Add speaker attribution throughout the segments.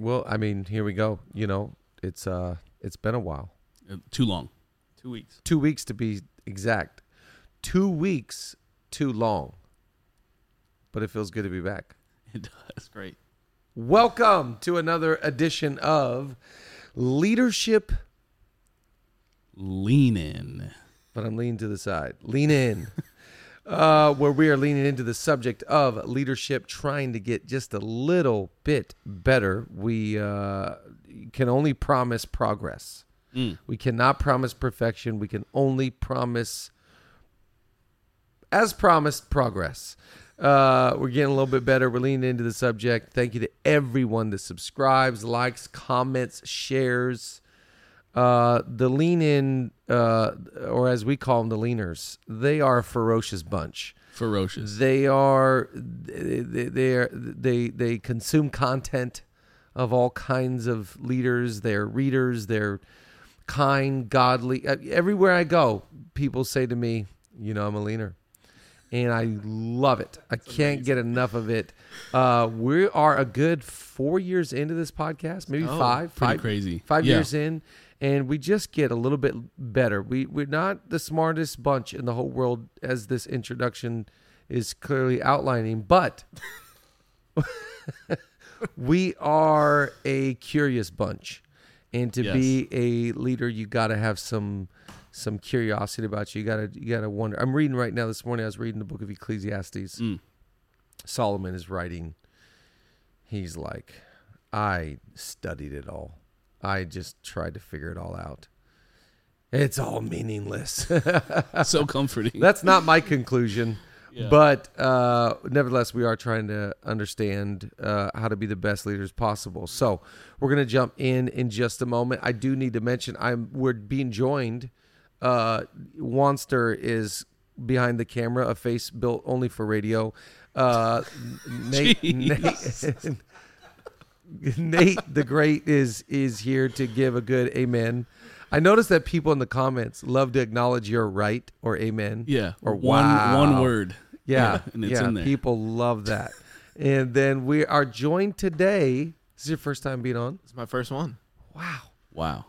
Speaker 1: Well, I mean, here we go. You know, it's uh, it's been a while.
Speaker 2: Uh, Too long.
Speaker 3: Two weeks.
Speaker 1: Two weeks to be exact. Two weeks too long. But it feels good to be back.
Speaker 2: It does.
Speaker 3: Great.
Speaker 1: Welcome to another edition of Leadership,
Speaker 2: Lean in.
Speaker 1: but I'm leaning to the side. Lean in. uh, where we are leaning into the subject of leadership, trying to get just a little bit better. We uh, can only promise progress.
Speaker 2: Mm.
Speaker 1: We cannot promise perfection. We can only promise, as promised, progress. Uh, we're getting a little bit better. We're leaning into the subject. Thank you to everyone that subscribes, likes, comments, shares. Uh, the lean in, uh, or as we call them, the leaners, they are a ferocious bunch.
Speaker 2: Ferocious.
Speaker 1: They are they they are, they they consume content of all kinds of leaders. They're readers. They're kind, godly. Uh, Everywhere I go, people say to me, "You know, I'm a leaner," and I love it. I can't get enough of it. Uh, we are a good four years into this podcast, maybe
Speaker 3: Oh,
Speaker 1: five,
Speaker 2: Pretty
Speaker 1: five,
Speaker 2: crazy.
Speaker 1: five
Speaker 2: Yeah.
Speaker 1: years in and we just get a little bit better. We we're not the smartest bunch in the whole world as this introduction is clearly outlining but we are a curious bunch. And to
Speaker 2: Yes.
Speaker 1: be a leader you got to have some some curiosity about you. You got to you got to wonder. I'm reading right now this morning i was reading the book of ecclesiastes.
Speaker 2: Mm.
Speaker 1: solomon is writing. He's like i studied it all i just tried to figure it all out. It's all meaningless.
Speaker 2: So comforting.
Speaker 1: that's not my conclusion.
Speaker 2: Yeah.
Speaker 1: but uh, nevertheless we are trying to understand uh, how to be the best leaders possible. So we're going to jump in in just a moment. I do need to mention i'm we're being joined uh wanster is behind the camera a face built only for radio. Uh nate, nate Nate the Great is is here to give a good amen. I noticed that people in the comments love to acknowledge your right or amen.
Speaker 2: yeah.
Speaker 1: Or
Speaker 2: one
Speaker 1: wow.
Speaker 2: one word.
Speaker 1: Yeah,
Speaker 2: and it's
Speaker 1: yeah,
Speaker 2: in there.
Speaker 1: people love that. and then we are joined today. This is your first time being on.
Speaker 3: It's my first one.
Speaker 1: Wow.
Speaker 2: Wow.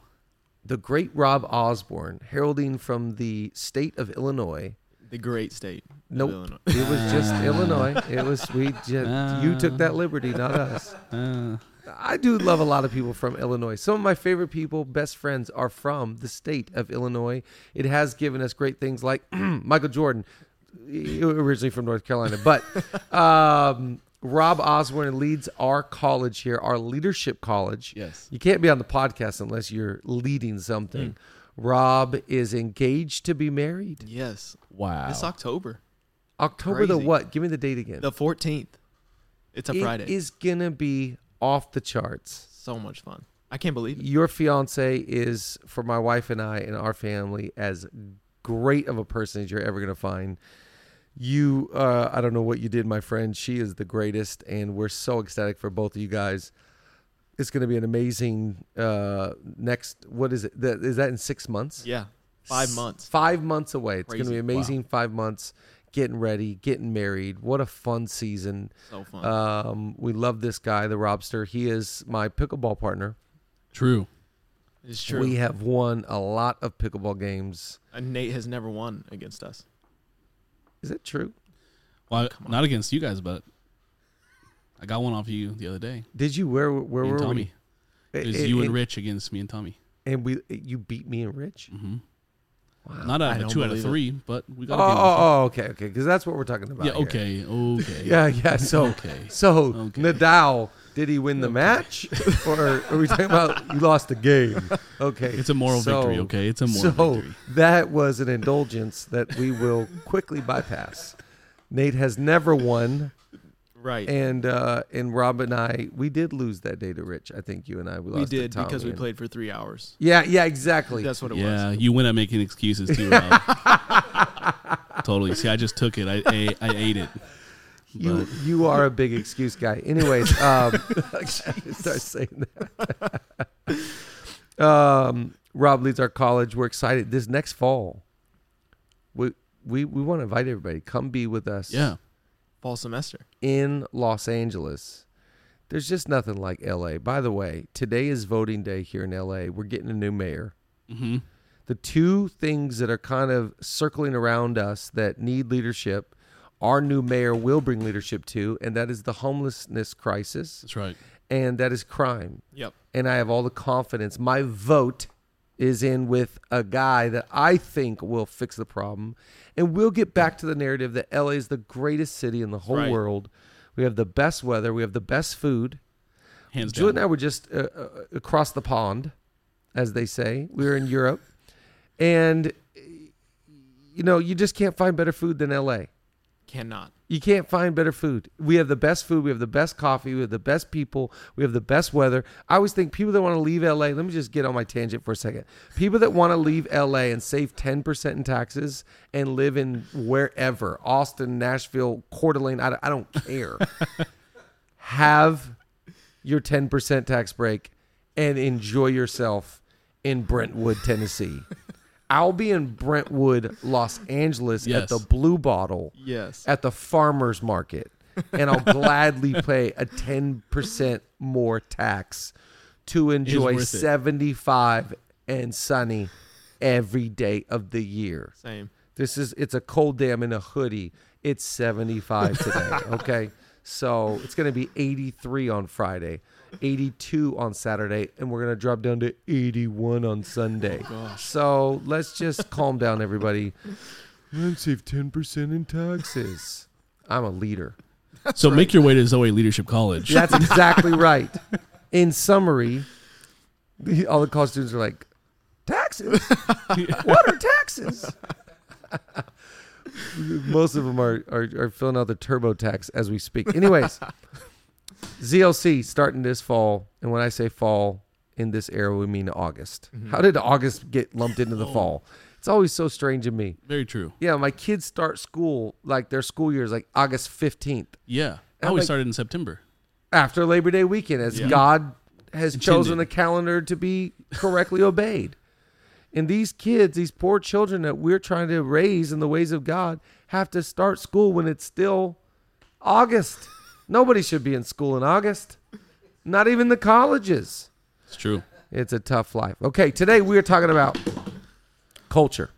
Speaker 1: The great Rob Osborne, heralding from the state of Illinois.
Speaker 3: The great state. of
Speaker 1: Nope,
Speaker 3: Illinois.
Speaker 1: it was just Illinois. It was we. Just, you took that liberty, not us.
Speaker 2: Uh,
Speaker 1: I do love a lot of people from Illinois. Some of my favorite people, best friends, are from the state of Illinois. It has given us great things like Michael Jordan, originally from North Carolina, but um, Rob Osborne leads our college here, our leadership college.
Speaker 2: yes.
Speaker 1: You can't be on the podcast unless you're leading something. Rob is engaged to be married.
Speaker 3: Yes.
Speaker 2: Wow.
Speaker 3: It's October.
Speaker 1: October the what? Give me the date again.
Speaker 3: The 14th. It's a
Speaker 1: It
Speaker 3: Friday.
Speaker 1: is gonna be off the charts.
Speaker 3: so much fun. I can't believe it.
Speaker 1: your fiance is for my wife and I and our family as great of a person as you're ever going to find. You, uh, I don't know what you did, my friend. She is the greatest, and we're so ecstatic for both of you guys. It's going to be an amazing uh, next. What is it? That is that in six months?
Speaker 3: Yeah. Five
Speaker 1: S-
Speaker 3: months.
Speaker 1: Five months away. It's going to be amazing. Five months. Getting ready, getting married. What a fun season.
Speaker 3: So fun.
Speaker 1: Um, we love this guy, the Robster. He is my pickleball partner.
Speaker 2: True.
Speaker 3: it's true.
Speaker 1: We have won a lot of pickleball games.
Speaker 3: and Nate has never won against us.
Speaker 1: Is that true?
Speaker 2: Well,
Speaker 3: Come on.
Speaker 2: not against you guys, but I got one off you the other day.
Speaker 1: Did you? Where where
Speaker 2: Me and
Speaker 1: were
Speaker 2: Tommy.
Speaker 1: we?
Speaker 2: It was you and Rich against me and Tommy.
Speaker 1: And we you beat me and Rich.
Speaker 2: hmm
Speaker 1: Wow.
Speaker 2: Not out of two out of
Speaker 3: believe it.
Speaker 2: three, but we got
Speaker 1: oh, oh, okay, okay, because that's what we're talking about.
Speaker 2: yeah.
Speaker 1: here.
Speaker 2: Okay. Okay.
Speaker 1: Yeah, yeah. So
Speaker 2: Okay.
Speaker 1: so
Speaker 2: Okay.
Speaker 1: Nadal, did he win the match, or are we talking about you lost the game? Okay,
Speaker 2: It's a moral
Speaker 1: so-
Speaker 2: victory. Okay. It's a moral
Speaker 1: so
Speaker 2: victory.
Speaker 1: that was an indulgence that we will quickly bypass. Nate has never won,
Speaker 3: Right.
Speaker 1: and uh, and Rob and I, we did lose that day to Rich. I think you and I we,
Speaker 3: we
Speaker 1: lost to
Speaker 3: did because we played for three hours.
Speaker 1: Yeah, yeah, exactly.
Speaker 3: That's what it
Speaker 2: Yeah,
Speaker 3: was.
Speaker 2: Yeah, you went at making excuses too, Rob. totally. See, I just took it. I I, I ate it.
Speaker 1: You
Speaker 2: But-
Speaker 1: you are a big excuse guy. Anyways, um, start saying that. um, Rob leads our college. We're excited. This next fall, we we we want to invite everybody. Come be with us.
Speaker 2: Yeah.
Speaker 3: Fall semester.
Speaker 1: in Los Angeles. There's just nothing like LA. By the way, today is voting day here in LA. We're getting a new mayor.
Speaker 2: hmm
Speaker 1: The two things that are kind of circling around us that need leadership, our new mayor will bring leadership to, and that is the homelessness crisis
Speaker 2: That's right.
Speaker 1: and that is crime.
Speaker 3: Yep.
Speaker 1: And I have all the confidence. My vote is in with a guy that I think will fix the problem. And we'll get back to the narrative that LA is the greatest city in the whole
Speaker 3: Right.
Speaker 1: world. We have the best weather, we have the best food.
Speaker 2: Hands
Speaker 1: Julie
Speaker 2: down.
Speaker 1: and I were just uh, uh, across the pond, as they say. We were in Europe, and you know you just can't find better food than L.A.
Speaker 3: Cannot.
Speaker 1: You can't find better food. We have the best food. We have the best coffee. We have the best people. We have the best weather. I always think people that want to leave LA, let me just get on my tangent for a second. People that want to leave LA and save 10% in taxes and live in wherever, Austin, Nashville, Coeur d'Alene, I, I don't care. have your 10% tax break and enjoy yourself in Brentwood, Tennessee. I'll be in Brentwood, Los Angeles at the Blue Bottle
Speaker 3: Yes.
Speaker 1: at the farmer's market and I'll gladly pay a 10% more tax to enjoy
Speaker 2: worth it.
Speaker 1: 75 and sunny every day of the year.
Speaker 3: Same.
Speaker 1: This is it's a cold day. I'm in a hoodie. It's 75 today, okay? So, it's going to be 83 on Friday, 82 on Saturday, and we're going to drop down to 81 on Sunday. Oh, so, let's just calm down everybody. I'm save 10% in taxes. I'm a leader.
Speaker 2: so make your way to Zoe Leadership College.
Speaker 1: That's exactly right. In summary, the- all the college students are like, taxes? what are taxes? Most of them are, are, are filling out the TurboTax as we speak. Anyways, ZLC starting this fall. And when I say fall, in this era, we mean August. Mm-hmm. How did August get lumped into the oh. fall? It's always so strange to me.
Speaker 2: Very true.
Speaker 1: Yeah, my kids start school, like their school year is like August 15th.
Speaker 2: Yeah. I always
Speaker 1: like-
Speaker 2: started in September.
Speaker 1: after Labor Day weekend, as
Speaker 2: Yeah.
Speaker 1: God has
Speaker 2: Intended.
Speaker 1: chosen the calendar to be correctly obeyed. And these kids, these poor children that we're trying to raise in the ways of God, have to start school when it's still August. Nobody should be in school in August, not even the colleges.
Speaker 2: It's true.
Speaker 1: It's a tough life. Okay, today we are talking about culture.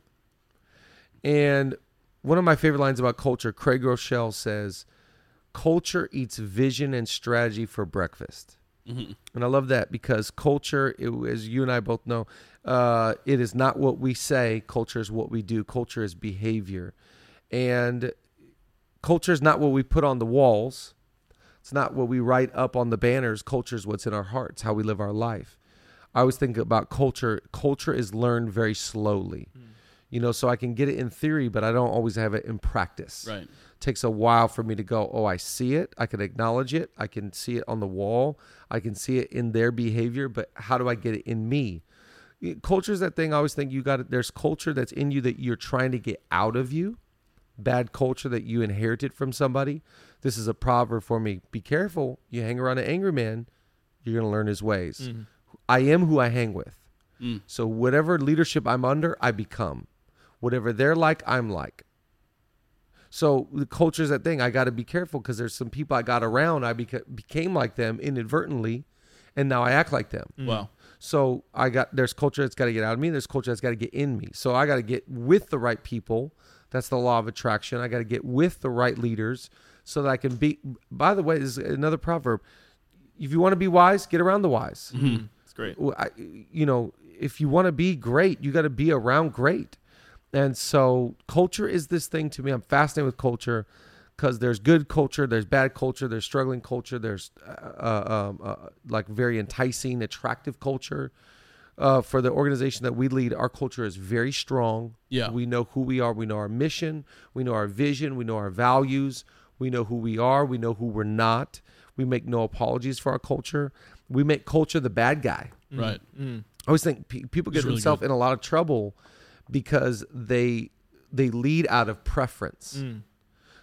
Speaker 1: And one of my favorite lines about culture, Craig Groeschel says, culture eats vision and strategy for breakfast.
Speaker 2: Mhm.
Speaker 1: And I love that because culture, it, as you and I both know, uh, it is not what we say. Culture is what we do. Culture is behavior. And culture is not what we put on the walls. It's not what we write up on the banners. Culture is what's in our hearts, how we live our life. I always think about culture. Culture is learned very slowly. Hmm. You know, so I can get it in theory, but I don't always have it in practice
Speaker 2: Right.
Speaker 1: takes a while for me to go oh i see it i can acknowledge it i can see it on the wall i can see it in their behavior but how do i get it in me culture is that thing i always think you got it there's culture that's in you that you're trying to get out of you bad culture that you inherited from somebody this is a proverb for me be careful you hang around an angry man you're going to learn his ways i am who i hang with
Speaker 2: Mm.
Speaker 1: so whatever leadership i'm under i become whatever they're like i'm like so the culture is that thing. I got to be careful because there's some people I got around. I beca- became like them inadvertently, and now I act like them.
Speaker 2: Wow.
Speaker 1: So I got there's culture that's got to get out of me. There's culture that's got to get in me. So I got to get with the right people. That's the law of attraction. I got to get with the right leaders so that I can be. By the way, this is another proverb. If you want to be wise, get around the wise.
Speaker 3: It's great.
Speaker 1: I, you know, if you want to be great, you got to be around great. And so culture is this thing to me. I'm fascinated with culture because there's good culture, there's bad culture, there's struggling culture, there's uh, uh, um, uh, like very enticing, attractive culture. Uh, for the organization that we lead, our culture is very strong.
Speaker 2: Yeah.
Speaker 1: We know who we are. We know our mission. We know our vision. We know our values. We know who we are. We know who we're not. We make no apologies for our culture. We make culture the bad guy.
Speaker 2: Right.
Speaker 3: Mm.
Speaker 1: I always think pe- people get
Speaker 2: It's really
Speaker 1: themselves
Speaker 2: good.
Speaker 1: in a lot of trouble because they they lead out of preference.
Speaker 3: Mm.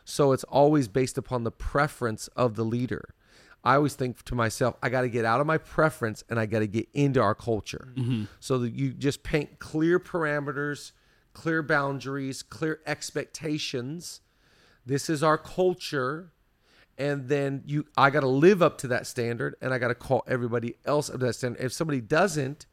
Speaker 1: So it's always based upon the preference of the leader. I always think to myself, I got to get out of my preference and I got to get into our culture.
Speaker 2: Mm-hmm.
Speaker 1: So that you just paint clear parameters, clear boundaries, clear expectations. This is our culture and then you I got to live up to that standard and I got to call everybody else up to that standard. If somebody doesn't,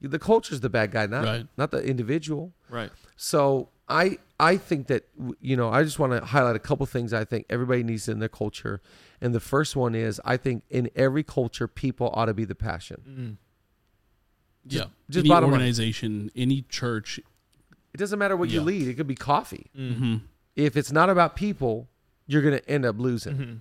Speaker 1: the culture's the bad guy, not
Speaker 2: Right.
Speaker 1: not the individual.
Speaker 3: Right.
Speaker 1: So I I think that you know I just want to highlight a couple things I think everybody needs in their culture, and the first one is I think in every culture people ought to be the passion.
Speaker 3: Mm.
Speaker 2: yeah.
Speaker 1: just
Speaker 2: any
Speaker 1: bottom line.
Speaker 2: organization, any church.
Speaker 1: It doesn't matter what you lead; it could be coffee.
Speaker 2: hmm
Speaker 1: If it's not about people, you're gonna end up losing.
Speaker 3: hmm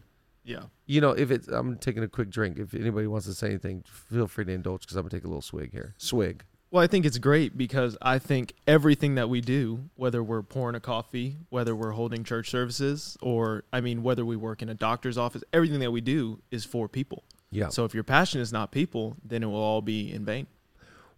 Speaker 3: Yeah.
Speaker 1: You know, if it's I'm taking a quick drink. If anybody wants to say anything, feel free to indulge because I'm gonna take a little swig here. Swig.
Speaker 3: Well, I think it's great because I think everything that we do, whether we're pouring a coffee, whether we're holding church services, or I mean, whether we work in a doctor's office, everything that we do is for people.
Speaker 1: Yeah.
Speaker 3: So if your passion is not people, then it will all be in vain.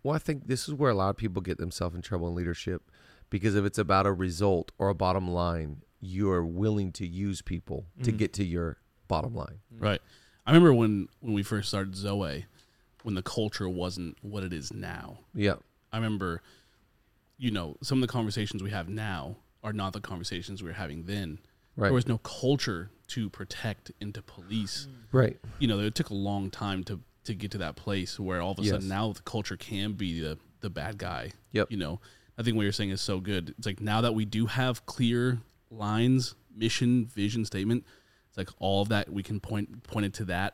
Speaker 1: Well, I think this is where a lot of people get themselves in trouble in leadership because if it's about a result or a bottom line, you're willing to use people to
Speaker 3: Mhm.
Speaker 1: get to your bottom line.
Speaker 2: Right. I remember when when we first started Zoe, when the culture wasn't what it is now.
Speaker 1: Yeah.
Speaker 2: I remember, you know, some of the conversations we have now are not the conversations we were having then.
Speaker 1: Right.
Speaker 2: There was no culture to protect and to police.
Speaker 1: right.
Speaker 2: You know, it took a long time to to get to that place where all of a
Speaker 1: Yes.
Speaker 2: sudden now the culture can be the the bad guy.
Speaker 1: Yep.
Speaker 2: You know, I think what you're saying is so good. It's like now that we do have clear lines, mission, vision, statement, it's like all of that we can point point it to that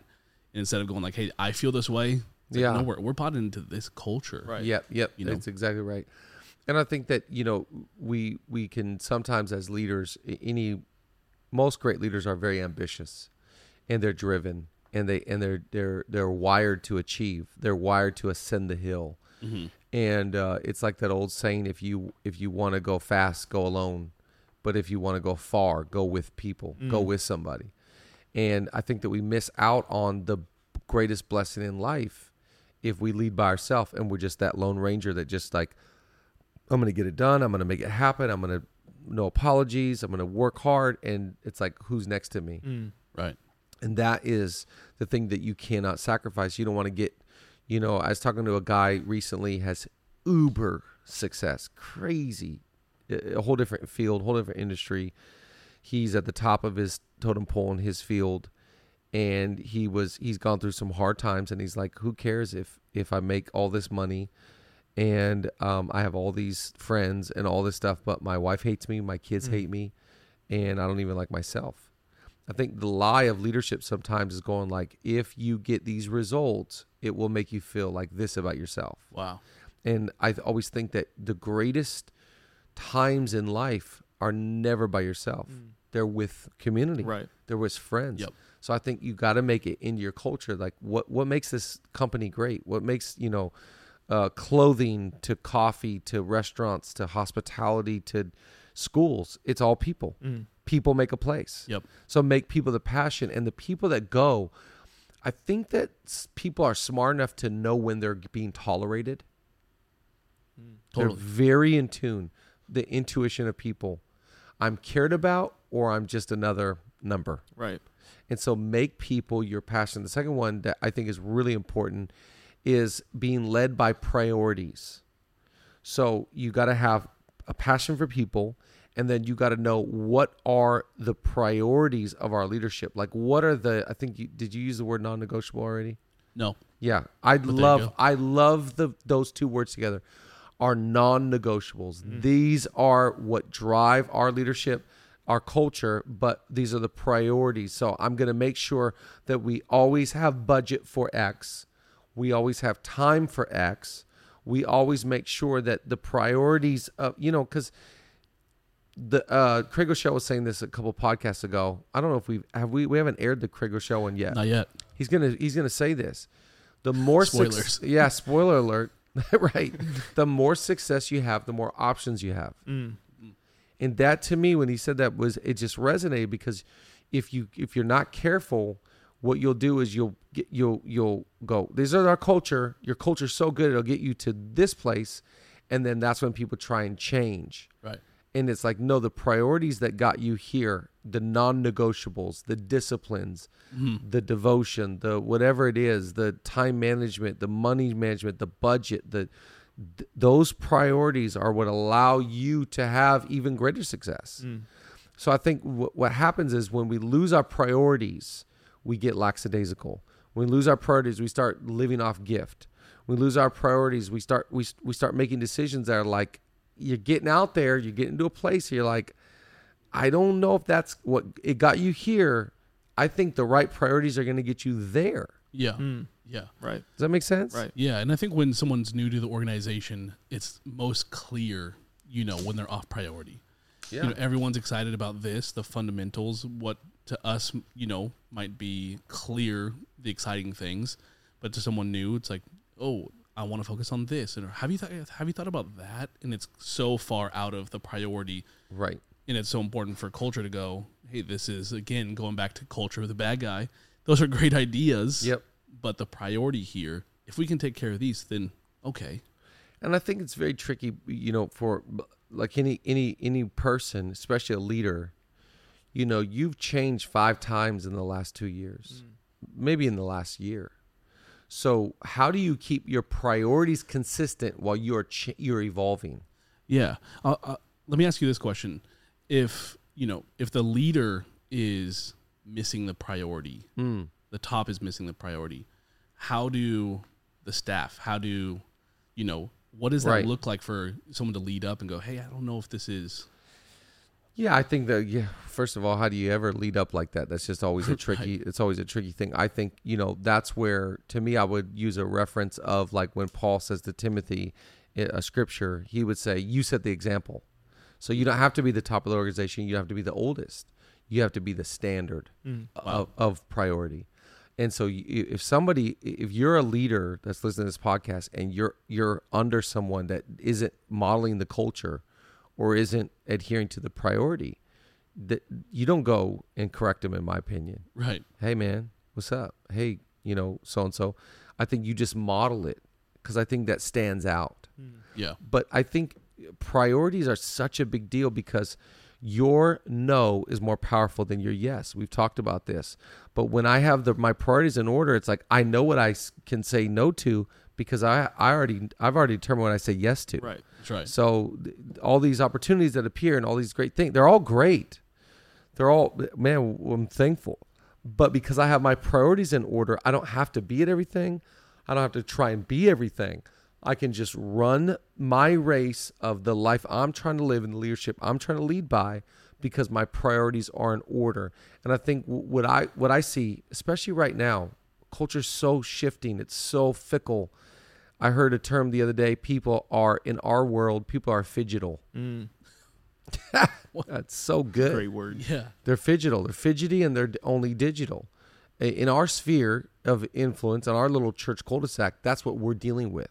Speaker 2: and instead of going like, "Hey, I feel this way." It's like,
Speaker 1: Yeah.
Speaker 2: no, we're we're bought into this culture.
Speaker 3: Right.
Speaker 1: Yep, yep.
Speaker 2: You know?
Speaker 1: That's exactly right. And I think that you know we we can sometimes as leaders, any most great leaders are very ambitious, and they're driven, and they and they're they're they're wired to achieve. They're wired to ascend the hill.
Speaker 2: hmm
Speaker 1: And uh, it's like that old saying: if you if you want to go fast, go alone, but if you want to go far, go with people, go
Speaker 3: Mm.
Speaker 1: with somebody. And I think that we miss out on the greatest blessing in life if we lead by ourselves and we're just that lone ranger that just like I'm going to get it done, I'm going to make it happen, I'm going to no apologies, I'm going to work hard, and it's like who's next to me
Speaker 3: Mm.
Speaker 2: Right.
Speaker 1: and that is the thing that you cannot sacrifice you don't want to get you know i was talking to a guy recently has uber success crazy a a whole different field whole different industry he's at the top of his totem pole in his field and he was he's gone through some hard times and he's like who cares if if i make all this money and um, i have all these friends and all this stuff but my wife hates me my kids
Speaker 3: Mm.
Speaker 1: hate me and i don't even like myself I think the lie of leadership sometimes is going like, if you get these results, it will make you feel like this about yourself.
Speaker 2: Wow.
Speaker 1: And I always think that the greatest times in life are never by yourself.
Speaker 3: Mm.
Speaker 1: They're with community.
Speaker 3: Right.
Speaker 1: They're with friends.
Speaker 2: Yep.
Speaker 1: So I think you got to make it into your culture. Like what what makes this company great? What makes you know uh, clothing to coffee to restaurants to hospitality to schools? It's all people.
Speaker 3: Mm.
Speaker 1: People make a place.
Speaker 2: Yep.
Speaker 1: So make people the passion and the people that go. I think that people are smart enough to know when they're being tolerated.
Speaker 2: Totally.
Speaker 1: They're very in tune. The intuition of people. I'm cared about or I'm just another number.
Speaker 3: Right.
Speaker 1: And so make people your passion. The second one that I think is really important is being led by priorities. So you got to have a passion for people and then you got to know what are the priorities of our leadership. Like what are the I think you did you use the word non-negotiable already?
Speaker 2: No.
Speaker 1: Yeah, I love. I love the those two words together. Are non-negotiables. These are what drive our leadership, our culture, but these are the priorities. So I'm going to make sure that we always have budget for X. We always have time for X. We always make sure that the priorities of, you know, cuz the uh Craig Show was saying this a couple podcasts ago. I don't know if we have we we haven't aired the Craig Show one yet.
Speaker 2: Not yet.
Speaker 1: He's gonna he's gonna say this. The more
Speaker 2: Spoilers.
Speaker 1: yeah, spoiler alert. right. The more success you have, the more options you have.
Speaker 3: Mm.
Speaker 1: And that to me, when he said that, was it just resonated because if you if you're not careful, what you'll do is you'll get you'll you'll go. These are our culture. Your culture's so good it'll get you to this place, and then that's when people try and change.
Speaker 2: Right.
Speaker 1: And it's like, no, the priorities that got you here, the non negotiables, the disciplines,
Speaker 2: Mhm.
Speaker 1: the devotion, the whatever it is, the time management, the money management, the budget, the th- those priorities are what allow you to have even greater success.
Speaker 3: Mm.
Speaker 1: So I think wh- what happens is when we lose our priorities, we get lackadaisical. When we lose our priorities, we start living off gift. When we lose our priorities, we start we we start making decisions that are like you're getting out there, you're getting to a place you're like, I don't know if that's what it got you here. I think the right priorities are going to get you there.
Speaker 2: Yeah.
Speaker 3: Mm,
Speaker 2: Yeah.
Speaker 3: right.
Speaker 1: Does that make sense?
Speaker 3: Right.
Speaker 2: Yeah, and I think when someone's new to the organization, it's most clear, you know, when they're off priority.
Speaker 1: Yeah.
Speaker 2: You know, everyone's excited about this, the fundamentals, what to us, you know, might be clear, the exciting things, but to someone new, it's like, oh, I want to focus on this, and have you thought have you thought about that? And it's so far out of the priority,
Speaker 1: right.
Speaker 2: and it's so important for culture to go, hey, this is again going back to culture of the bad guy. Those are great ideas.
Speaker 1: Yep.
Speaker 2: But the priority here, if we can take care of these, then okay.
Speaker 1: And I think it's very tricky, you know, for like any any any person, especially a leader. You know, you've changed five times in the last two years, maybe in the last year. So, how do you keep your priorities consistent while you're ch- you're evolving?
Speaker 2: Yeah. Uh, uh, let me ask you this question: If you know, if the leader is missing the priority,
Speaker 1: Mm.
Speaker 2: The top is missing the priority, how do the staff? How do you know? What does that
Speaker 1: Right.
Speaker 2: look like for someone to lead up and go, "Hey, I don't know if this is."
Speaker 1: Yeah, I think that yeah. First of all, how do you ever lead up like that? That's just always a tricky. It's always a tricky thing. I think you know that's where to me I would use a reference of like when Paul says to Timothy, a scripture, he would say, "You set the example." So you don't have to be the top of the organization. You have to be the oldest. You have to be the standard
Speaker 3: Mm.
Speaker 1: of, of priority. And so if somebody, if you're a leader that's listening to this podcast and you're you're under someone that isn't modeling the culture or isn't adhering to the priority, that you don't go and correct them. In my opinion,
Speaker 2: Right.
Speaker 1: hey man, what's up? Hey, you know, so and so. I think you just model it because I think that stands out. Hmm.
Speaker 2: Yeah.
Speaker 1: But I think priorities are such a big deal because your no is more powerful than your yes. We've talked about this. But when I have the my priorities in order, it's like I know what I can say no to because I I already I've already determined what I say yes to.
Speaker 3: Right.
Speaker 2: That's right.
Speaker 1: So th- all these opportunities that appear and all these great things, they're all great. They're all man, I'm thankful. But because I have my priorities in order, I don't have to be at everything. I don't have to try and be everything. I can just run my race of the life I'm trying to live and the leadership I'm trying to lead by because my priorities are in order. And I think what I what I see, especially right now, culture's so shifting, it's so fickle. I heard a term the other day. People are in our world. People are fidgetal.
Speaker 3: Mm.
Speaker 1: That's so good.
Speaker 3: Great word.
Speaker 2: yeah.
Speaker 1: They're fidgetal. They're fidgety, and they're only digital. In our sphere of influence, in our little church cul-de-sac, that's what we're dealing with.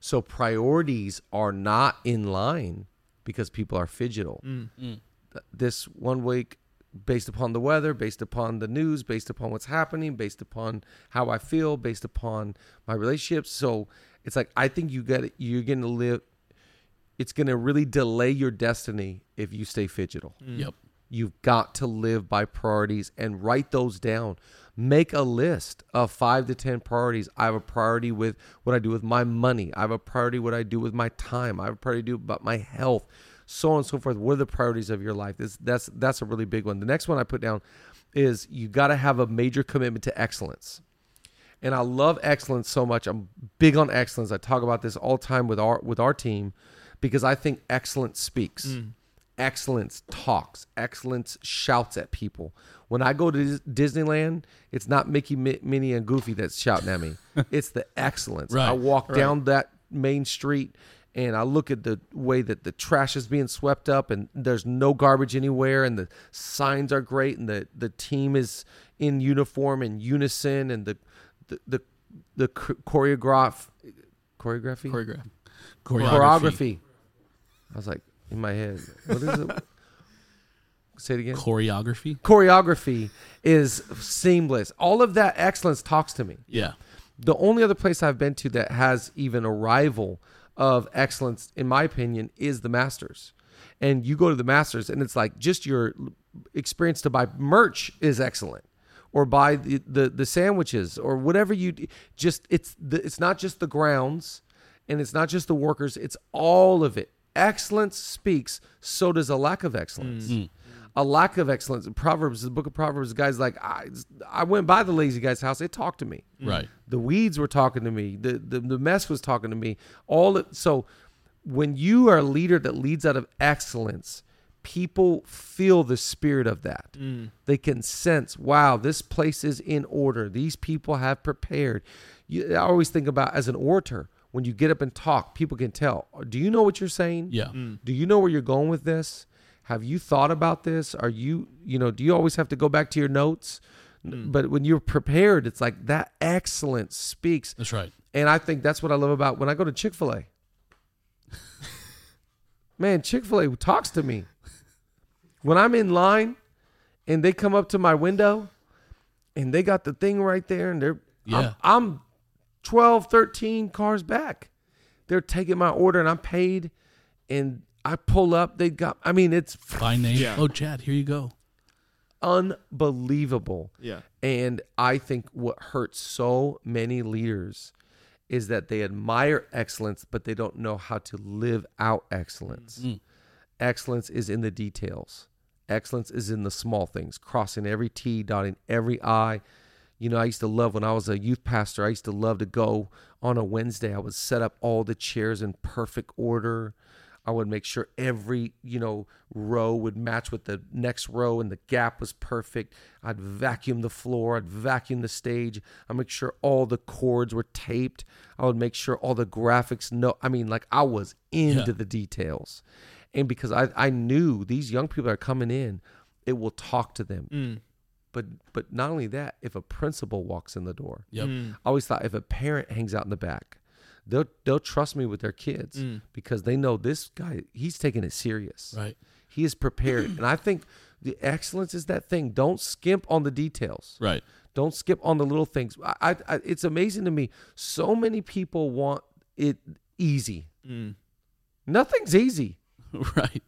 Speaker 1: So priorities are not in line because people are fidgetal.
Speaker 3: Mm.
Speaker 2: Mm.
Speaker 1: This one week, based upon the weather, based upon the news, based upon what's happening, based upon how I feel, based upon my relationships. So it's like I think you got you're going to live. It's going to really delay your destiny if you stay fidgetal.
Speaker 3: Mm.
Speaker 2: Yep.
Speaker 1: You've got to live by priorities and write those down. Make a list of five to 10 priorities. I have a priority with what I do with my money. I have a priority what I do with my time. I have a priority do about my health, so on and so forth. What are the priorities of your life? This, that's, that's a really big one. The next one I put down is you got to have a major commitment to excellence. And I love excellence so much. I'm big on excellence. I talk about this all time with our with our team because I think excellence speaks
Speaker 3: Mm.
Speaker 1: Excellence talks excellence shouts at people when i go to disneyland it's not mickey Mi- minnie and goofy that's shouting at me it's the excellence i walk
Speaker 3: right.
Speaker 1: down that main street and i look at the way that the trash is being swept up and there's no garbage anywhere and the signs are great and the, the team is in uniform and unison and the the the, the choreograph choreography
Speaker 3: Choreograph.
Speaker 1: choreography. I was like in my head, what is it? Say it again.
Speaker 2: Choreography.
Speaker 1: Choreography is seamless. All of that excellence talks to me.
Speaker 2: Yeah.
Speaker 1: The only other place I've been to that has even a rival of excellence, in my opinion, is the Masters. And you go to the Masters, and it's like just your experience to buy merch is excellent, or buy the the, the sandwiches, or whatever you just. It's the, it's not just the grounds, and it's not just the workers. It's all of it. Excellence speaks. So does a lack of excellence.
Speaker 2: Mm.
Speaker 1: a lack of excellence. Proverbs, the book of Proverbs, the guy's like, I, I went by the lazy guy's house. It talked to me.
Speaker 2: Right.
Speaker 1: The weeds were talking to me. The, the the mess was talking to me. All it, so when you are a leader that leads out of excellence, people feel the spirit of that. They can sense, wow, this place is in order. These people have prepared. You, I always think about as an orator, when you get up and talk, people can tell. Oh, do you know what you're saying?
Speaker 2: Yeah. Mm.
Speaker 1: Do you know where you're going with this? Have you thought about this? Are you, you know, do you always have to go back to your notes? N- mm. But when you're prepared, it's like that excellence speaks.
Speaker 2: That's right.
Speaker 1: And I think that's what I love about when I go to Chick fil A. Man, Chick fil A talks to me. When I'm in line and they come up to my window and they got the thing right there and they're,
Speaker 2: Yeah.
Speaker 1: I'm, I'm 12, 13 cars back. They're taking my order and I'm paid and I pull up. They got, I mean, it's
Speaker 2: By name.
Speaker 3: Yeah.
Speaker 2: Oh, Chad, here you go.
Speaker 1: unbelievable.
Speaker 3: Yeah.
Speaker 1: And I think what hurts so many leaders is that they admire excellence, but they don't know how to live out excellence.
Speaker 2: Mm.
Speaker 1: Excellence is in the details. Excellence is in the small things, crossing every T, dotting every I. You know, I used to love when I was a youth pastor, I used to love to go on a Wednesday. I would set up all the chairs in perfect order. I would make sure every, you know, row would match with the next row and the gap was perfect. I'd vacuum the floor, I'd vacuum the stage. I'd make sure all the cords were taped. I would make sure all the graphics no I mean like I was into
Speaker 2: Yeah.
Speaker 1: the details. And because I I knew these young people are coming in, it will talk to them.
Speaker 3: Mm.
Speaker 1: But but not only that, if a principal walks in the door,
Speaker 2: Yep.
Speaker 3: Mm.
Speaker 1: I always thought if a parent hangs out in the back, they'll they'll trust me with their kids
Speaker 3: Mm.
Speaker 1: because they know this guy he's taking it serious.
Speaker 2: Right.
Speaker 1: He is prepared, and I think the excellence is that thing. Don't skimp on the details.
Speaker 2: Right.
Speaker 1: Don't skip on the little things. I, I, I it's amazing to me. So many people want it easy.
Speaker 3: Mm.
Speaker 1: Nothing's easy.
Speaker 2: right.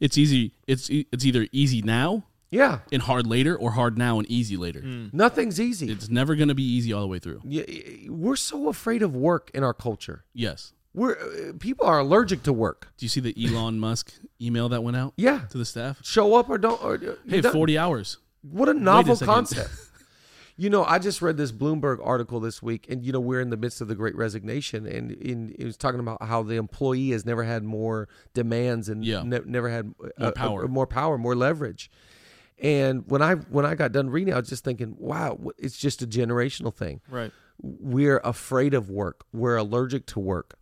Speaker 2: It's easy. It's e- it's either easy now
Speaker 1: Yeah,
Speaker 2: and hard later, or hard now and easy later.
Speaker 3: Mm.
Speaker 1: nothing's easy.
Speaker 2: It's never going to be easy all the way through.
Speaker 1: Yeah, we're so afraid of work in our culture.
Speaker 2: Yes.
Speaker 1: We're uh, people are allergic to work.
Speaker 2: Do you see the Elon Musk email that went out
Speaker 1: Yeah,
Speaker 2: to the staff?
Speaker 1: show up or don't. Or, uh,
Speaker 2: Hey,
Speaker 1: don't-
Speaker 2: forty hours.
Speaker 1: What a novel
Speaker 2: second.
Speaker 1: concept. you know, I just read this Bloomberg article this week, and you know, we're in the midst of the Great Resignation, and in, it was talking about how the employee has never had more demands and
Speaker 2: Yeah.
Speaker 1: ne- never had uh,
Speaker 2: More
Speaker 1: uh,
Speaker 2: power.
Speaker 1: more power, more leverage. And when I when I got done reading, I was just thinking, wow, it's just a generational thing.
Speaker 3: Right.
Speaker 1: We're afraid of work. We're allergic to work.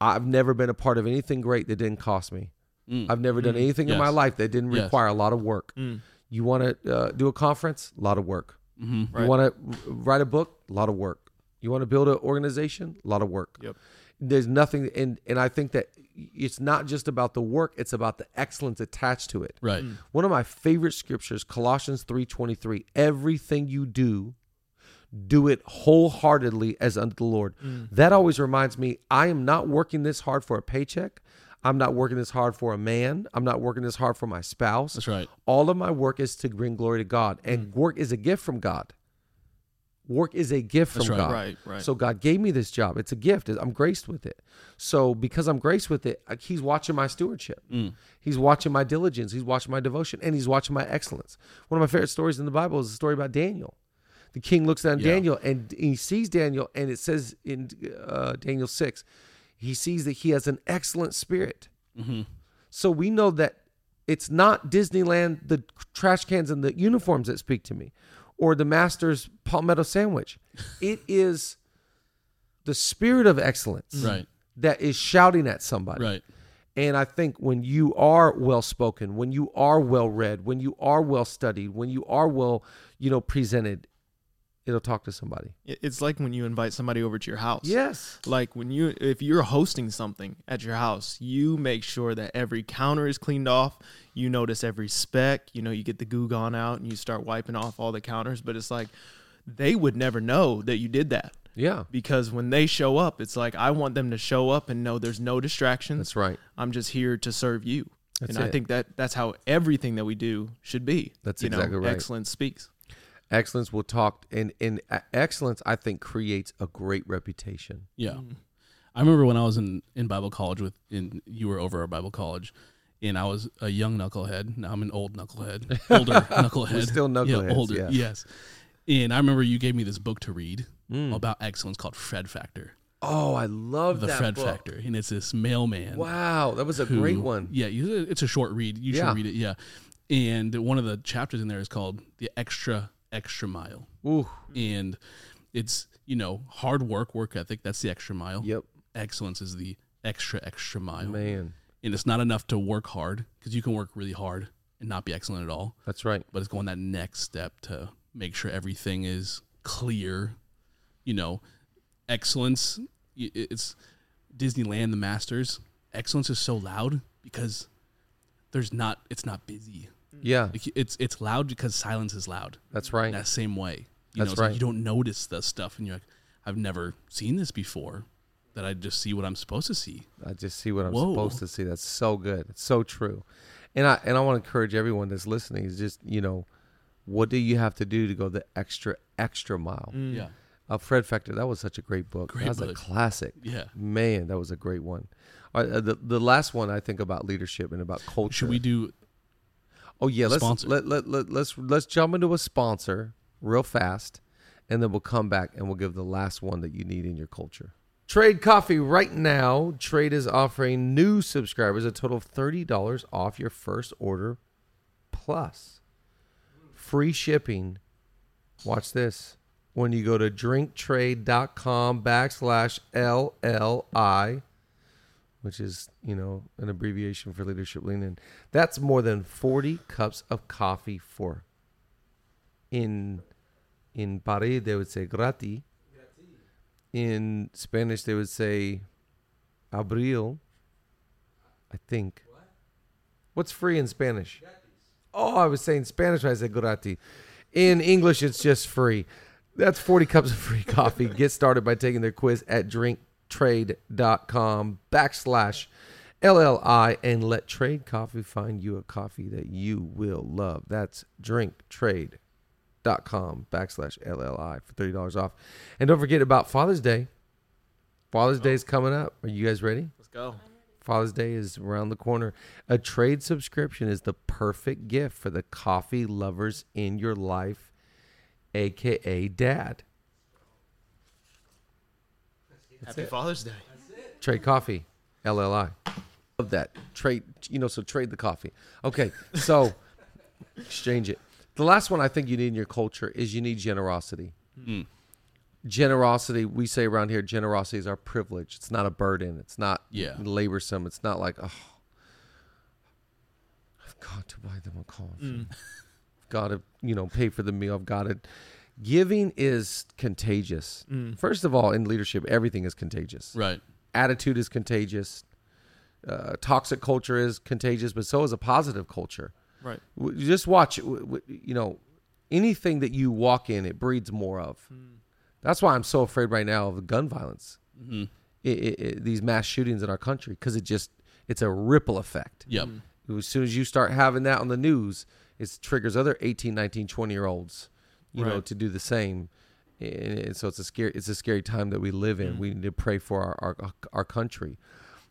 Speaker 1: I've never been a part of anything great that didn't cost me.
Speaker 2: Mm.
Speaker 1: I've never done anything in my life that didn't
Speaker 2: Yes.
Speaker 1: require a lot of work.
Speaker 3: Mm.
Speaker 1: You want to uh, do a conference? A lot of work.
Speaker 2: hmm
Speaker 3: Right.
Speaker 1: You want to write a book? A lot of work. You want to build an organization? A lot of work.
Speaker 3: Yep.
Speaker 1: There's nothing, and and I think that it's not just about the work; it's about the excellence attached to it.
Speaker 2: Right. Mm.
Speaker 1: One of my favorite scriptures, Colossians three twenty three. Everything you do, do it wholeheartedly as unto the Lord. Mm. That always reminds me: I am not working this hard for a paycheck. I'm not working this hard for a man. I'm not working this hard for my spouse.
Speaker 2: That's right.
Speaker 1: All of my work is to bring glory to God, and mm. work is a gift from God. Work is a gift from
Speaker 2: right.
Speaker 1: God.
Speaker 3: Right. Right.
Speaker 1: So God gave me this job. It's a gift. I'm graced with it. So because I'm graced with it, He's watching my stewardship.
Speaker 2: Mm.
Speaker 1: He's watching my diligence. He's watching my devotion, and He's watching my excellence. One of my favorite stories in the Bible is the story about Daniel. The king looks down
Speaker 2: Yeah.
Speaker 1: Daniel, and he sees Daniel, and it says in uh, Daniel six, he sees that he has an excellent spirit.
Speaker 2: hmm
Speaker 1: So we know that it's not Disneyland, the trash cans and the uniforms that speak to me, or the master's pimento sandwich. It is the spirit of excellence mm.
Speaker 2: Right.
Speaker 1: that is shouting at somebody.
Speaker 2: Right.
Speaker 1: And I think when you are well spoken, when you are well read, when you are well studied, when you are well, you know, presented, it'll talk to somebody.
Speaker 3: It's like when you invite somebody over to your house.
Speaker 1: Yes.
Speaker 3: Like when you if you're hosting something at your house, you make sure that every counter is cleaned off. You notice every speck, you know, you get the goo gone out and you start wiping off all the counters, but it's like they would never know that you did that
Speaker 1: Yeah.
Speaker 3: because when they show up, it's like I want them to show up and know there's no distractions.
Speaker 1: That's right.
Speaker 3: I'm just here to serve you.
Speaker 1: That's
Speaker 3: and I think that that's how everything that we do should be.
Speaker 1: That's
Speaker 3: you know,
Speaker 1: exactly right.
Speaker 3: Excellence speaks.
Speaker 1: Excellence will talk, and, and uh, excellence, I think, creates a great reputation.
Speaker 2: Yeah. I remember when I was in, in Bible college with in you were over at Bible college and I was a young knucklehead. Now I'm an old knucklehead, older knucklehead.
Speaker 1: We're still knuckleheads,
Speaker 2: yeah, older.
Speaker 1: yeah.
Speaker 2: Yes. And I remember you gave me this book to read
Speaker 1: Mm.
Speaker 2: about excellence called Fred Factor,
Speaker 1: Oh, I love
Speaker 2: the
Speaker 1: that
Speaker 2: Fred
Speaker 1: book.
Speaker 2: Factor, and it's this mailman.
Speaker 1: Wow, that was a
Speaker 2: who-
Speaker 1: great one.
Speaker 2: Yeah, it's a short read. You should
Speaker 1: Yeah.
Speaker 2: read it. Yeah. And one of the chapters in there is called the extra extra mile,
Speaker 1: Ooh,
Speaker 2: and it's you know hard work, work ethic. That's the extra mile.
Speaker 1: yep,
Speaker 2: Excellence is the extra extra mile.
Speaker 1: man,
Speaker 2: and it's not enough to work hard because you can work really hard and not be excellent at all
Speaker 1: that's right.
Speaker 2: but it's going that next step to make sure everything is clear you know excellence it's disneyland the masters excellence is so loud because there's not it's not busy
Speaker 1: Yeah,
Speaker 2: it's it's loud because silence is loud
Speaker 1: that's right.
Speaker 2: that same way you
Speaker 1: That's
Speaker 2: know it's like
Speaker 1: right.
Speaker 2: you don't notice the stuff and you're like i've never seen this before that i just see what i'm supposed to see
Speaker 1: I just see what I'm
Speaker 2: Whoa.
Speaker 1: supposed to see. That's so good. It's so true. And I and I want to encourage everyone that's listening is just, you know, what do you have to do to go the extra extra mile?
Speaker 3: Mm.
Speaker 2: yeah
Speaker 1: Uh, Fred Factor, that was such a great book.
Speaker 2: Great
Speaker 1: that was a classic.
Speaker 2: yeah
Speaker 1: Man, that was a great one. All right, uh, the the last one I think about leadership and about culture.
Speaker 2: should we do
Speaker 1: Oh yeah, let's
Speaker 2: Sponsor.
Speaker 1: let, let, let let's let's jump into a sponsor real fast, and then we'll come back and we'll give the last one that you need in your culture. Trade Coffee right now. Trade is offering new subscribers a total of thirty dollars off your first order, plus free shipping. Watch this. When you go to drinktrade.com backslash LLI, which is, you know, an abbreviation for leadership lean in. That's more than 40 cups of coffee for in in Paris they would say gratis. In Spanish they would say abril. I think. What's free in Spanish? Oh, I was saying Spanish I said gratis. In English it's just free. That's 40 cups of free coffee. Get started by taking their quiz at drinktrade.com backslash LLI and let Trade Coffee find you a coffee that you will love. That's drinktrade.com backslash LLI for $30 off. And don't forget about Father's Day. Father's Day is coming up. Are you guys ready?
Speaker 3: Let's go.
Speaker 1: Father's Day is around the corner. A trade subscription is the perfect gift for the coffee lovers in your life, aka dad.
Speaker 3: Happy Father's Day.
Speaker 1: Trade coffee, LLI. Love that. Trade, you know, so trade the coffee. Okay, so exchange it. The last one I think you need in your culture is you need generosity.
Speaker 2: Mm.
Speaker 1: Generosity, we say around here, generosity is our privilege. It's not a burden. It's not
Speaker 2: Yeah.
Speaker 1: laborsome. It's not like, oh, I've got to buy them a coffee.
Speaker 3: Mm.
Speaker 1: I've got to, you know, pay for the meal. I've got to. Giving is contagious.
Speaker 3: Mm.
Speaker 1: First of all, in leadership, everything is contagious
Speaker 2: right
Speaker 1: attitude is contagious. Uh, toxic culture is contagious, but so is a positive culture.
Speaker 3: Right.
Speaker 1: W- you Just watch, w- w- you know, anything that you walk in, it breeds more of. That's why I'm so afraid right now of gun violence,
Speaker 2: hmm
Speaker 1: i i i these mass shootings in our country, because it just it's a ripple effect.
Speaker 2: yep
Speaker 1: As soon as you start having that on the news, it triggers other 18, 19, 20 year olds, you know, to do the same. And so it's a scary, it's a scary time that we live in. Mm. We need to pray for our, our, our country.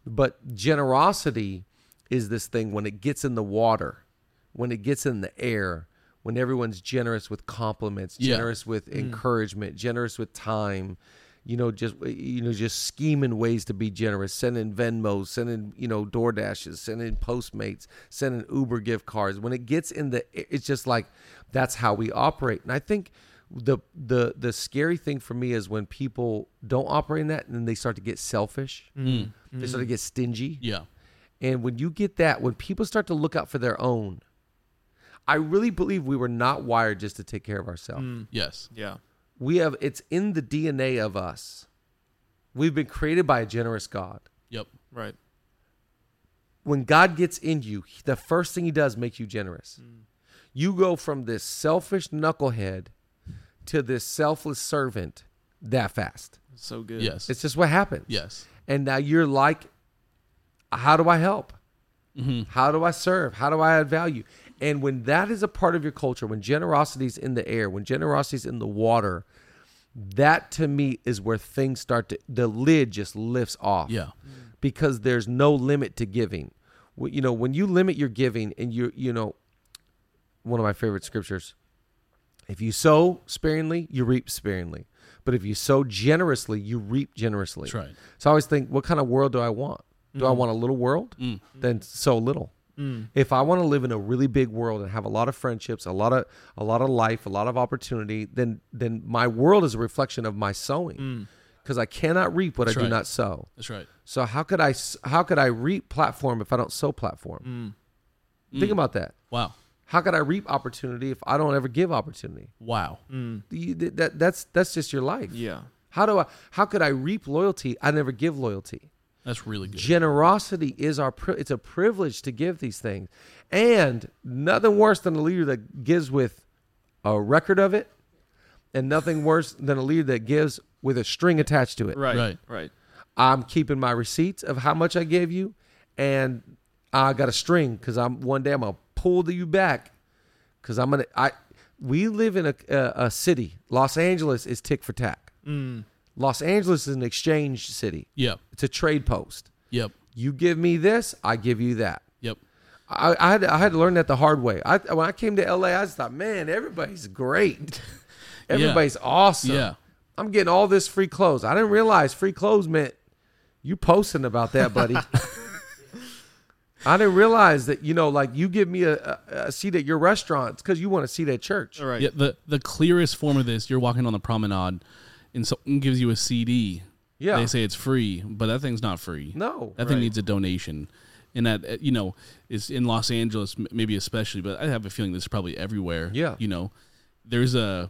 Speaker 1: But generosity is this thing when it gets in the water, when it gets in the air, when everyone's generous with compliments,
Speaker 2: Yeah.
Speaker 1: generous with mm. encouragement, generous with time, you know, just you know, just scheming ways to be generous, sending Venmos, sending you know DoorDashes, sending Postmates, sending Uber gift cards. When it gets in the, it's just like that's how we operate. And I think the the the scary thing for me is when people don't operate in that and then they start to get selfish,
Speaker 2: Mm.
Speaker 1: they start to get stingy.
Speaker 2: yeah
Speaker 1: And when you get that, when people start to look out for their own, I really believe we were not wired just to take care of ourselves.
Speaker 3: Mm.
Speaker 2: yes
Speaker 3: Yeah.
Speaker 1: We have it's in the DNA of us. We've been created by a generous God.
Speaker 2: yep
Speaker 3: Right.
Speaker 1: When God gets in you, the first thing he does make you generous. You go from this selfish knucklehead to this selfless servant that fast.
Speaker 3: So good.
Speaker 2: yes
Speaker 1: It's just what happens.
Speaker 2: yes
Speaker 1: And now you're like, how do I help?
Speaker 2: hmm
Speaker 1: How do I serve? How do I add value? And when that is a part of your culture, when generosity is in the air, when generosity is in the water, that to me is where things start to, the lid just lifts off.
Speaker 2: yeah
Speaker 1: Because there's no limit to giving. you know, when you limit your giving and you you know, one of my favorite scriptures. If you sow sparingly, you reap sparingly. But if you sow generously, you reap generously.
Speaker 2: That's right.
Speaker 1: So I always think, what kind of world do I want? Do I want a little world?
Speaker 2: Mm.
Speaker 1: Then sow little.
Speaker 3: Mm.
Speaker 1: If I want to live in a really big world and have a lot of friendships, a lot of a lot of life, a lot of opportunity, then then my world is a reflection of my sowing.
Speaker 3: Mm.
Speaker 1: Because I cannot reap what
Speaker 2: That's
Speaker 1: I do
Speaker 2: right.
Speaker 1: not sow.
Speaker 2: That's right.
Speaker 1: So how could I how could I reap platform if I don't sow platform?
Speaker 3: Mm.
Speaker 1: Think
Speaker 2: Mm.
Speaker 1: about that.
Speaker 2: Wow.
Speaker 1: How could I reap opportunity if I don't ever give opportunity?
Speaker 2: Wow.
Speaker 3: Mm.
Speaker 1: You- that that's that's just your life.
Speaker 3: Yeah.
Speaker 1: How do I how could I reap loyalty? I never give loyalty.
Speaker 2: That's really good.
Speaker 1: Generosity is our pri- it's a privilege to give these things. And nothing worse than a leader that gives with a record of it and nothing worse than a leader that gives with a string attached to it.
Speaker 3: Right.
Speaker 2: Right.
Speaker 3: Right.
Speaker 1: I'm keeping my receipts of how much I gave you and I got a string cuz I'm one day I'm going to pull you back cuz I'm going to I we live in a, a a city. Los Angeles is tick for tack.
Speaker 3: Mm.
Speaker 1: Los Angeles is an exchange city.
Speaker 2: Yep.
Speaker 1: It's a trade post.
Speaker 2: Yep.
Speaker 1: You give me this, I give you that.
Speaker 2: Yep.
Speaker 1: I, I had to, I had to learn that the hard way. I, when I came to LA, I just thought, man, everybody's great. Everybody's awesome.
Speaker 2: Yeah.
Speaker 1: I'm getting all this free clothes. I didn't realize free clothes meant you posting about that, buddy. I didn't realize that you know, like you give me a, a, a seat at your restaurant because you want a seat at church.
Speaker 3: All right.
Speaker 2: Yeah. The the clearest form of this, you're walking on the promenade, and someone gives you a CD.
Speaker 1: Yeah.
Speaker 2: They say it's free, but that thing's not free.
Speaker 1: No.
Speaker 2: That thing
Speaker 3: Right.
Speaker 2: needs a donation. And that uh, you know is in Los Angeles, maybe especially, but I have a feeling this is probably everywhere.
Speaker 1: Yeah.
Speaker 2: You know, there's a,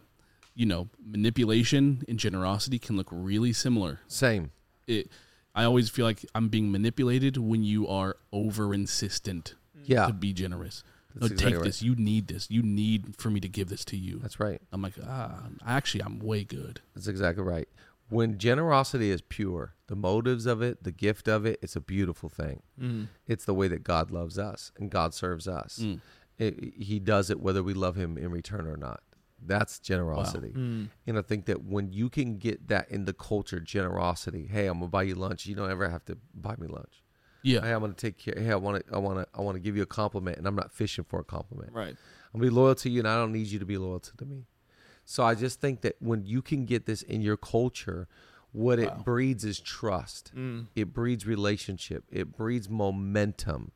Speaker 2: you know, manipulation and generosity can look really similar.
Speaker 1: Same.
Speaker 2: It, I always feel like I'm being manipulated when you are over insistent
Speaker 1: Yeah.
Speaker 2: to be generous. No,
Speaker 1: exactly
Speaker 2: take
Speaker 1: right.
Speaker 2: this. You need this. You need for me to give this to you.
Speaker 1: That's right.
Speaker 2: I'm like, ah, actually, I'm way good.
Speaker 1: That's exactly right. When generosity is pure, the motives of it, the gift of it, it's a beautiful thing.
Speaker 3: Mm.
Speaker 1: It's the way that God loves us and God serves us.
Speaker 2: Mm.
Speaker 1: It, he does it whether we love Him in return or not. That's generosity.
Speaker 3: Mm.
Speaker 1: And I think that when you can get that in the culture, generosity. Hey, I'm gonna buy you lunch. You don't ever have to buy me lunch.
Speaker 2: Yeah.
Speaker 1: Hey, I'm gonna take care. Hey, I want to. I want to. I want to give you a compliment, and I'm not fishing for a compliment.
Speaker 3: Right.
Speaker 1: I'm gonna be loyal to you, and I don't need you to be loyal to me. So I just think that when you can get this in your culture, what
Speaker 2: Wow.
Speaker 1: it breeds is trust.
Speaker 3: Mm.
Speaker 1: It breeds relationship. It breeds momentum,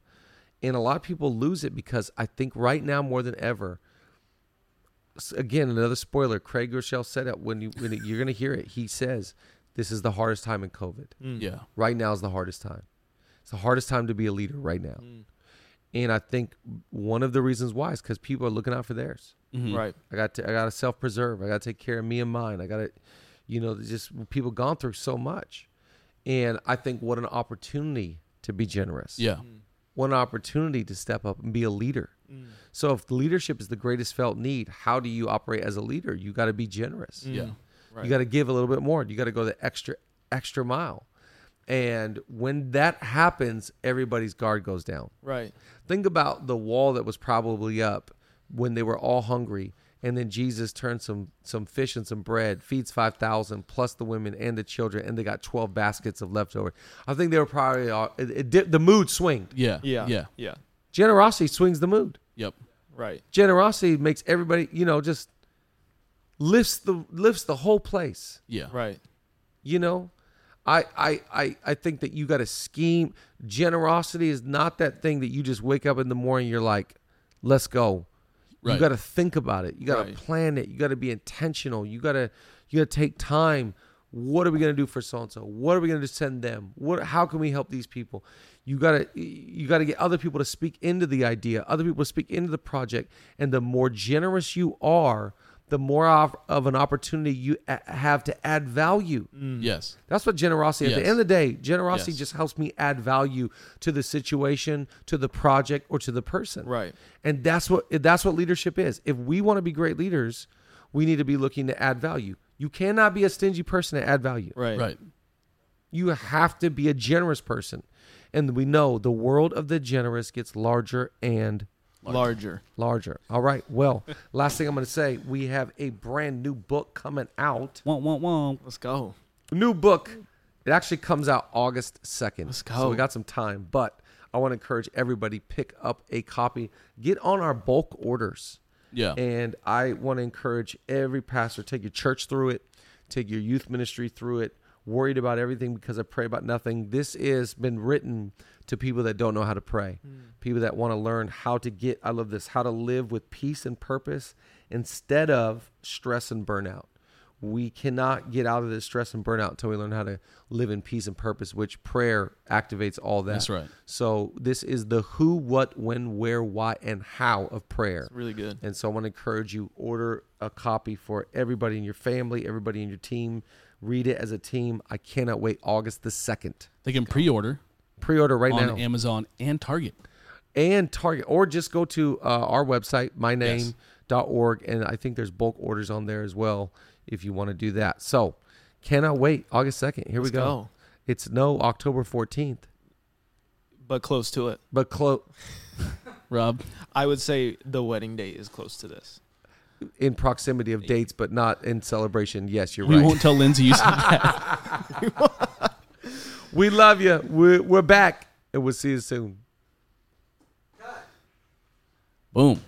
Speaker 1: and a lot of people lose it because I think right now more than ever. Again, another spoiler. Craig Groeschel said it when you when you're gonna hear it. He says, "This is the hardest time in COVID.
Speaker 3: Mm.
Speaker 2: yeah.
Speaker 1: Right now is the hardest time. It's the hardest time to be a leader right now."
Speaker 3: Mm.
Speaker 1: And I think one of the reasons why is because people are looking out for theirs.
Speaker 2: Mhm.
Speaker 3: Right.
Speaker 1: I got to I got to self preserve. I got to take care of me and mine. I got to, you know, just people gone through so much, and I think what an opportunity to be generous.
Speaker 2: Yeah.
Speaker 1: What an opportunity to step up and be a leader.
Speaker 3: Mm.
Speaker 1: So if leadership is the greatest felt need, how do you operate as a leader? You got to be generous.
Speaker 3: Mm.
Speaker 2: Yeah.
Speaker 3: Right.
Speaker 1: You got to give a little bit more. You got to go the extra extra mile. And when that happens, everybody's guard goes down.
Speaker 3: Right.
Speaker 1: Think about the wall that was probably up when they were all hungry, and then Jesus turns some some fish and some bread, feeds five thousand plus the women and the children, and they got twelve baskets of leftover. I think they were probably all, it, it did, the mood swing.
Speaker 2: Yeah.
Speaker 3: Yeah.
Speaker 2: Yeah.
Speaker 3: Yeah.
Speaker 1: Generosity swings the mood.
Speaker 2: Yep.
Speaker 3: Right.
Speaker 1: Generosity makes everybody, you know, just lifts the lifts the whole place.
Speaker 2: Yeah.
Speaker 3: Right.
Speaker 1: You know, I I I, I think that you got to scheme. Generosity is not that thing that you just wake up in the morning. You're like, let's go.
Speaker 2: Right.
Speaker 1: You got to think about it. You got to
Speaker 3: Right.
Speaker 1: plan it. You got to be intentional. You got to you got to take time. What are we going to do for so and so? What are we going to send them? What how can we help these people? You got to you got to get other people to speak into the idea, other people to speak into the project, and the more generous you are, the more of, of an opportunity you a- have to add value. Mm.
Speaker 2: Yes.
Speaker 1: That's what generosity. At the end of the day, generosity
Speaker 2: Yes.
Speaker 1: just helps me add value to the situation, to the project, or to the person.
Speaker 3: Right.
Speaker 1: And that's what that's what leadership is. If we want to be great leaders, we need to be looking to add value. You cannot be a stingy person to add value.
Speaker 3: Right.
Speaker 2: Right.
Speaker 1: You have to be a generous person. And we know the world of the generous gets larger and
Speaker 3: Larger.
Speaker 1: larger. All right. Well, last thing I'm going to say, we have a brand new book coming out.
Speaker 2: Womp, womp, womp.
Speaker 3: Let's go.
Speaker 1: New book. It actually comes out August 2nd.
Speaker 3: Let's go.
Speaker 1: So we got some time, but I want to encourage everybody pick up a copy. Get on our bulk orders.
Speaker 2: Yeah.
Speaker 1: And I want to encourage every pastor take your church through it, take your youth ministry through it. Worried about everything because I pray about nothing. This has been written to people that don't know how to pray, hmm. people that want to learn how to get. I love this how to live with peace and purpose instead of stress and burnout. We cannot get out of this stress and burnout until we learn how to live in peace and purpose, which prayer activates all that.
Speaker 2: That's right.
Speaker 1: So this is the who, what, when, where, why, and how of prayer.
Speaker 3: Really good.
Speaker 1: And so I want to encourage you order a copy for everybody in your family, everybody in your team. Read it as a team. I cannot wait August the 2nd.
Speaker 2: They can pre-order
Speaker 1: Pre-order right now.
Speaker 2: on
Speaker 1: now.
Speaker 2: Amazon and Target.
Speaker 1: and Target or just go to uh, our website myname.org and I think there's bulk orders on there as well if you want to do that. So, cannot wait August 2nd. Here
Speaker 3: Let's
Speaker 1: we go.
Speaker 3: go.
Speaker 1: It's no October 14th,
Speaker 3: But close to it.
Speaker 1: but close
Speaker 2: Rob,
Speaker 3: I would say the wedding date is close to this.
Speaker 1: In proximity of dates but not in celebration. Yes, you're
Speaker 2: we
Speaker 1: right.
Speaker 2: We won't tell Lindsay you said that.
Speaker 1: We love you. We're, we're back and we'll see you soon.
Speaker 2: Boom.